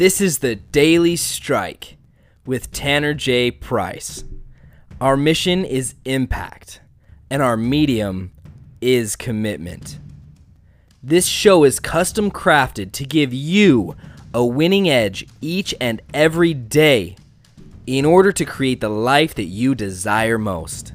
This is the Daily Strike with Tanner J. Price. Our mission is impact, and our medium is commitment. This show is custom crafted to give you a winning edge each and every day in order to create the life that you desire most.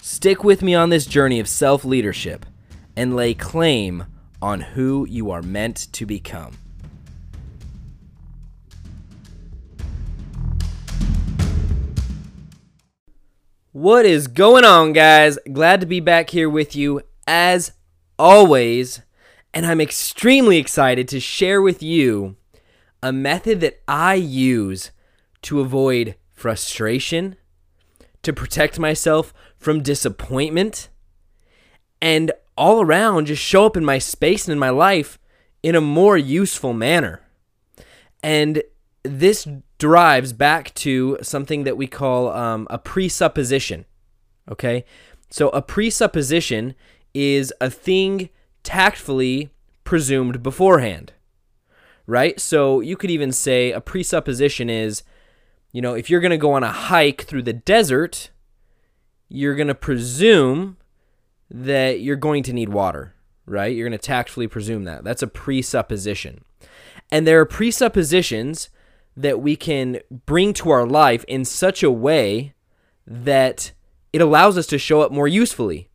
Stick with me on this journey of self leadership and lay claim on who you are meant to become. What is going on, guys? Glad to be back here with you as always. And I'm extremely excited to share with you a method that I use to avoid frustration, to protect myself from disappointment, and all around just show up in my space and in my life in a more useful manner. And this derives back to something that we call um, a presupposition. Okay? So a presupposition is a thing tactfully presumed beforehand. Right? So you could even say a presupposition is, you know, if you're going to go on a hike through the desert, you're going to presume that you're going to need water, right? You're going to tactfully presume that. That's a presupposition. And there are presuppositions that we can bring to our life in such a way that it allows us to show up more usefully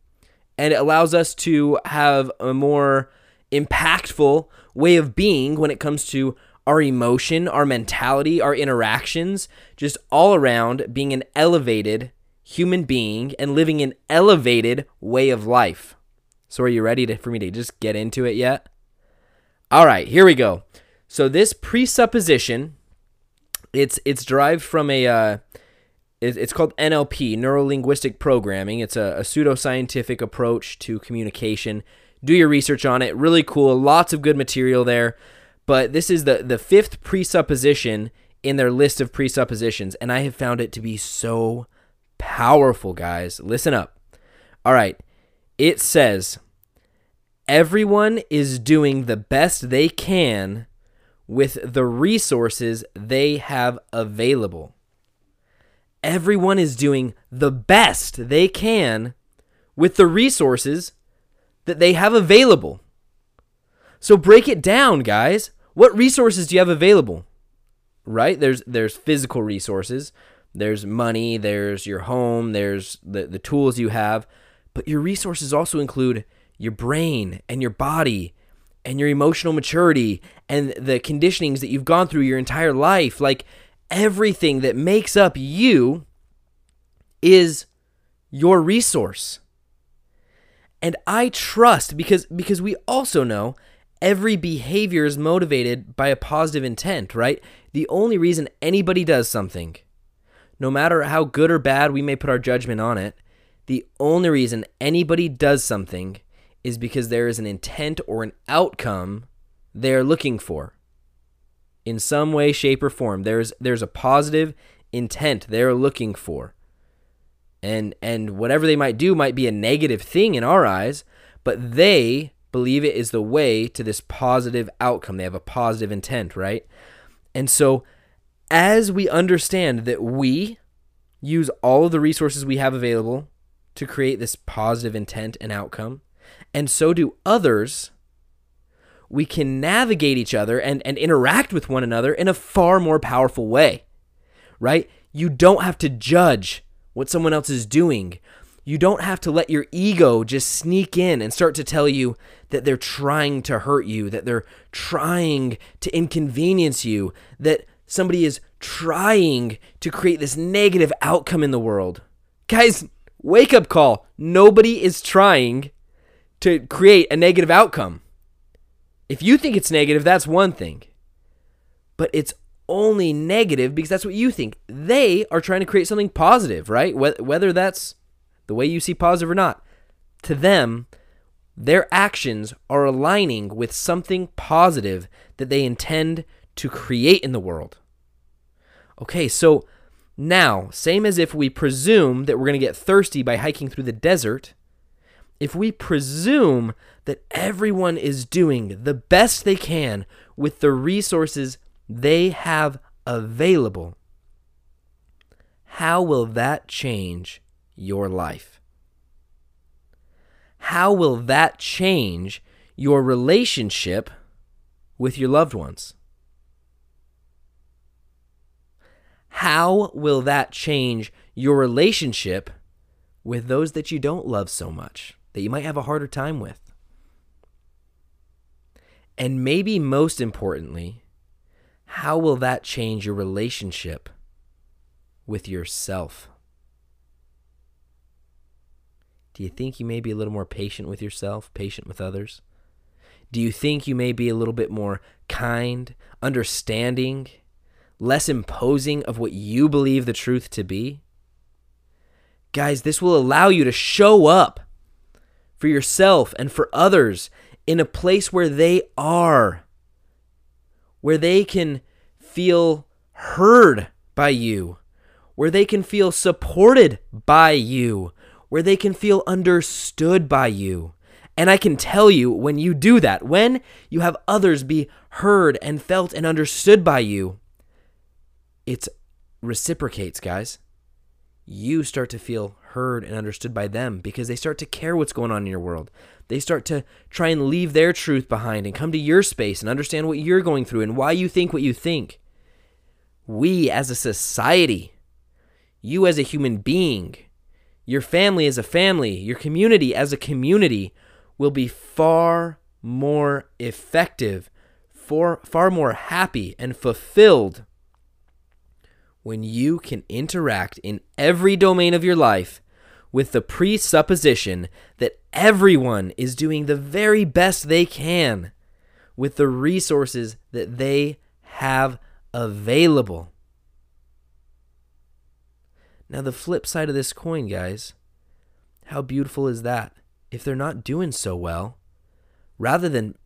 and it allows us to have a more impactful way of being when it comes to our emotion, our mentality, our interactions, just all around being an elevated human being and living an elevated way of life. So, are you ready to, for me to just get into it yet? All right, here we go. So, this presupposition it's it's derived from a uh, it's called NLP, neuro linguistic programming. It's a, a pseudoscientific approach to communication. Do your research on it. Really cool. Lots of good material there. But this is the the fifth presupposition in their list of presuppositions, and I have found it to be so powerful, guys. Listen up. All right. It says everyone is doing the best they can with the resources they have available. Everyone is doing the best they can with the resources that they have available. So break it down, guys. What resources do you have available? Right? There's there's physical resources, there's money, there's your home, there's the, the tools you have, but your resources also include your brain and your body and your emotional maturity and the conditionings that you've gone through your entire life. Like everything that makes up you is your resource. And I trust because because we also know every behavior is motivated by a positive intent, right? The only reason anybody does something, no matter how good or bad we may put our judgment on it, the only reason anybody does something is because there is an intent or an outcome they're looking for. In some way, shape, or form, there's there's a positive intent they're looking for. And and whatever they might do might be a negative thing in our eyes, but they believe it is the way to this positive outcome. They have a positive intent, right? And so as we understand that we use all of the resources we have available to create this positive intent and outcome, and so do others, we can navigate each other and, and interact with one another in a far more powerful way, right? You don't have to judge what someone else is doing. You don't have to let your ego just sneak in and start to tell you that they're trying to hurt you, that they're trying to inconvenience you, that somebody is trying to create this negative outcome in the world. Guys, wake up call. Nobody is trying to create a negative outcome. If you think it's negative, that's one thing. But it's only negative because that's what you think. They are trying to create something positive, right? Whether that's the way you see positive or not. To them, their actions are aligning with something positive that they intend to create in the world. Okay, so now, same as if we presume that we're going to get thirsty by hiking through the desert, if we presume that everyone is doing the best they can with the resources they have available, how will that change your life? How will that change your relationship with your loved ones? How will that change your relationship with those that you don't love so much, that you might have a harder time with? And maybe most importantly, how will that change your relationship with yourself? Do you think you may be a little more patient with yourself, patient with others? Do you think you may be a little bit more kind, understanding, less imposing of what you believe the truth to be? Guys, this will allow you to show up for yourself and for others in a place where they are, where they can feel heard by you, where they can feel supported by you, where they can feel understood by you. And I can tell you when you do that, when you have others be heard and felt and understood by you, it reciprocates, guys. You start to feel heard and understood by them because they start to care what's going on in your world. They start to try and leave their truth behind and come to your space and understand what you're going through and why you think what you think. We as a society, you as a human being, your family as a family, your community as a community will be far more effective, for, far more happy and fulfilled when you can interact in every domain of your life with the presupposition that everyone is doing the very best they can with the resources that they have available. Now, the flip side of this coin, guys, how beautiful is that? If they're not doing so well, rather than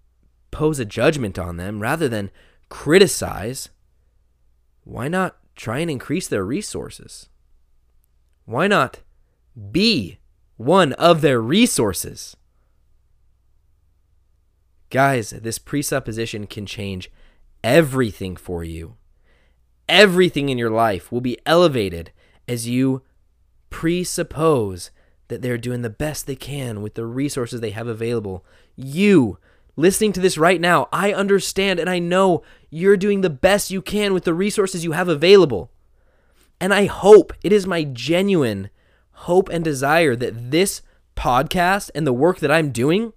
pose a judgment on them, rather than criticize, why not try and increase their resources? Why not be one of their resources? Guys, this presupposition can change everything for you. Everything in your life will be elevated as you presuppose that they're doing the best they can with the resources they have available. You, listening to this right now, I understand and I know you're doing the best you can with the resources you have available. And I hope, it is my genuine hope and desire that this podcast and the work that I'm doing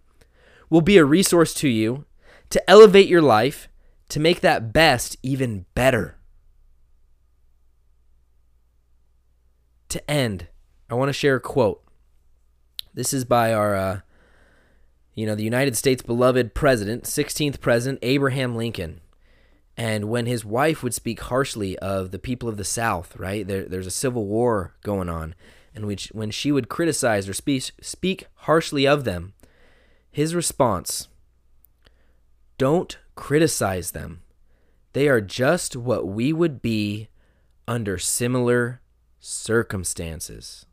will be a resource to you to elevate your life, to make that best even better. to end, I want to share a quote. This is by our, uh, you know, the United States' beloved president, 16th president, Abraham Lincoln. And when his wife would speak harshly of the people of the South, right? There, there's a civil war going on. And which, when she would criticize or speak, speak harshly of them, his response don't criticize them. They are just what we would be under similar circumstances.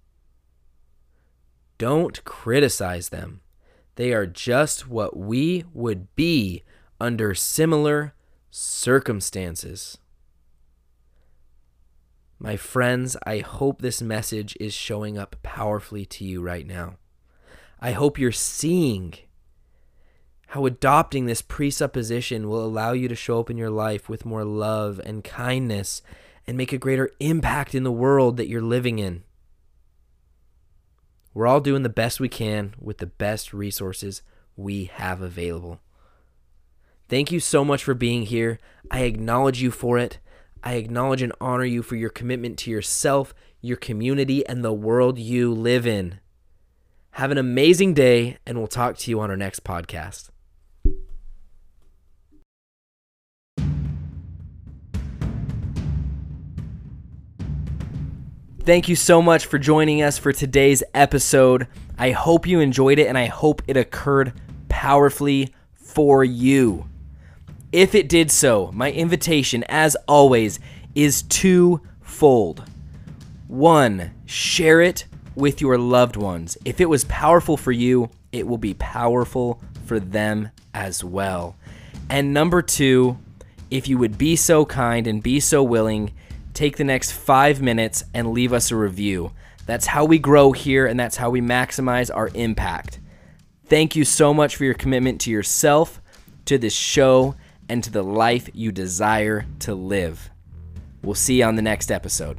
Don't criticize them. They are just what we would be under similar circumstances. My friends, I hope this message is showing up powerfully to you right now. I hope you're seeing how adopting this presupposition will allow you to show up in your life with more love and kindness and make a greater impact in the world that you're living in. We're all doing the best we can with the best resources we have available. Thank you so much for being here. I acknowledge you for it. I acknowledge and honor you for your commitment to yourself, your community, and the world you live in. Have an amazing day, and we'll talk to you on our next podcast. Thank you so much for joining us for today's episode. I hope you enjoyed it and I hope it occurred powerfully for you. If it did so, my invitation, as always, is twofold. One, share it with your loved ones. If it was powerful for you, it will be powerful for them as well. And number two, if you would be so kind and be so willing, take the next five minutes and leave us a review. That's how we grow here and that's how we maximize our impact. Thank you so much for your commitment to yourself, to this show, and to the life you desire to live. We'll see you on the next episode.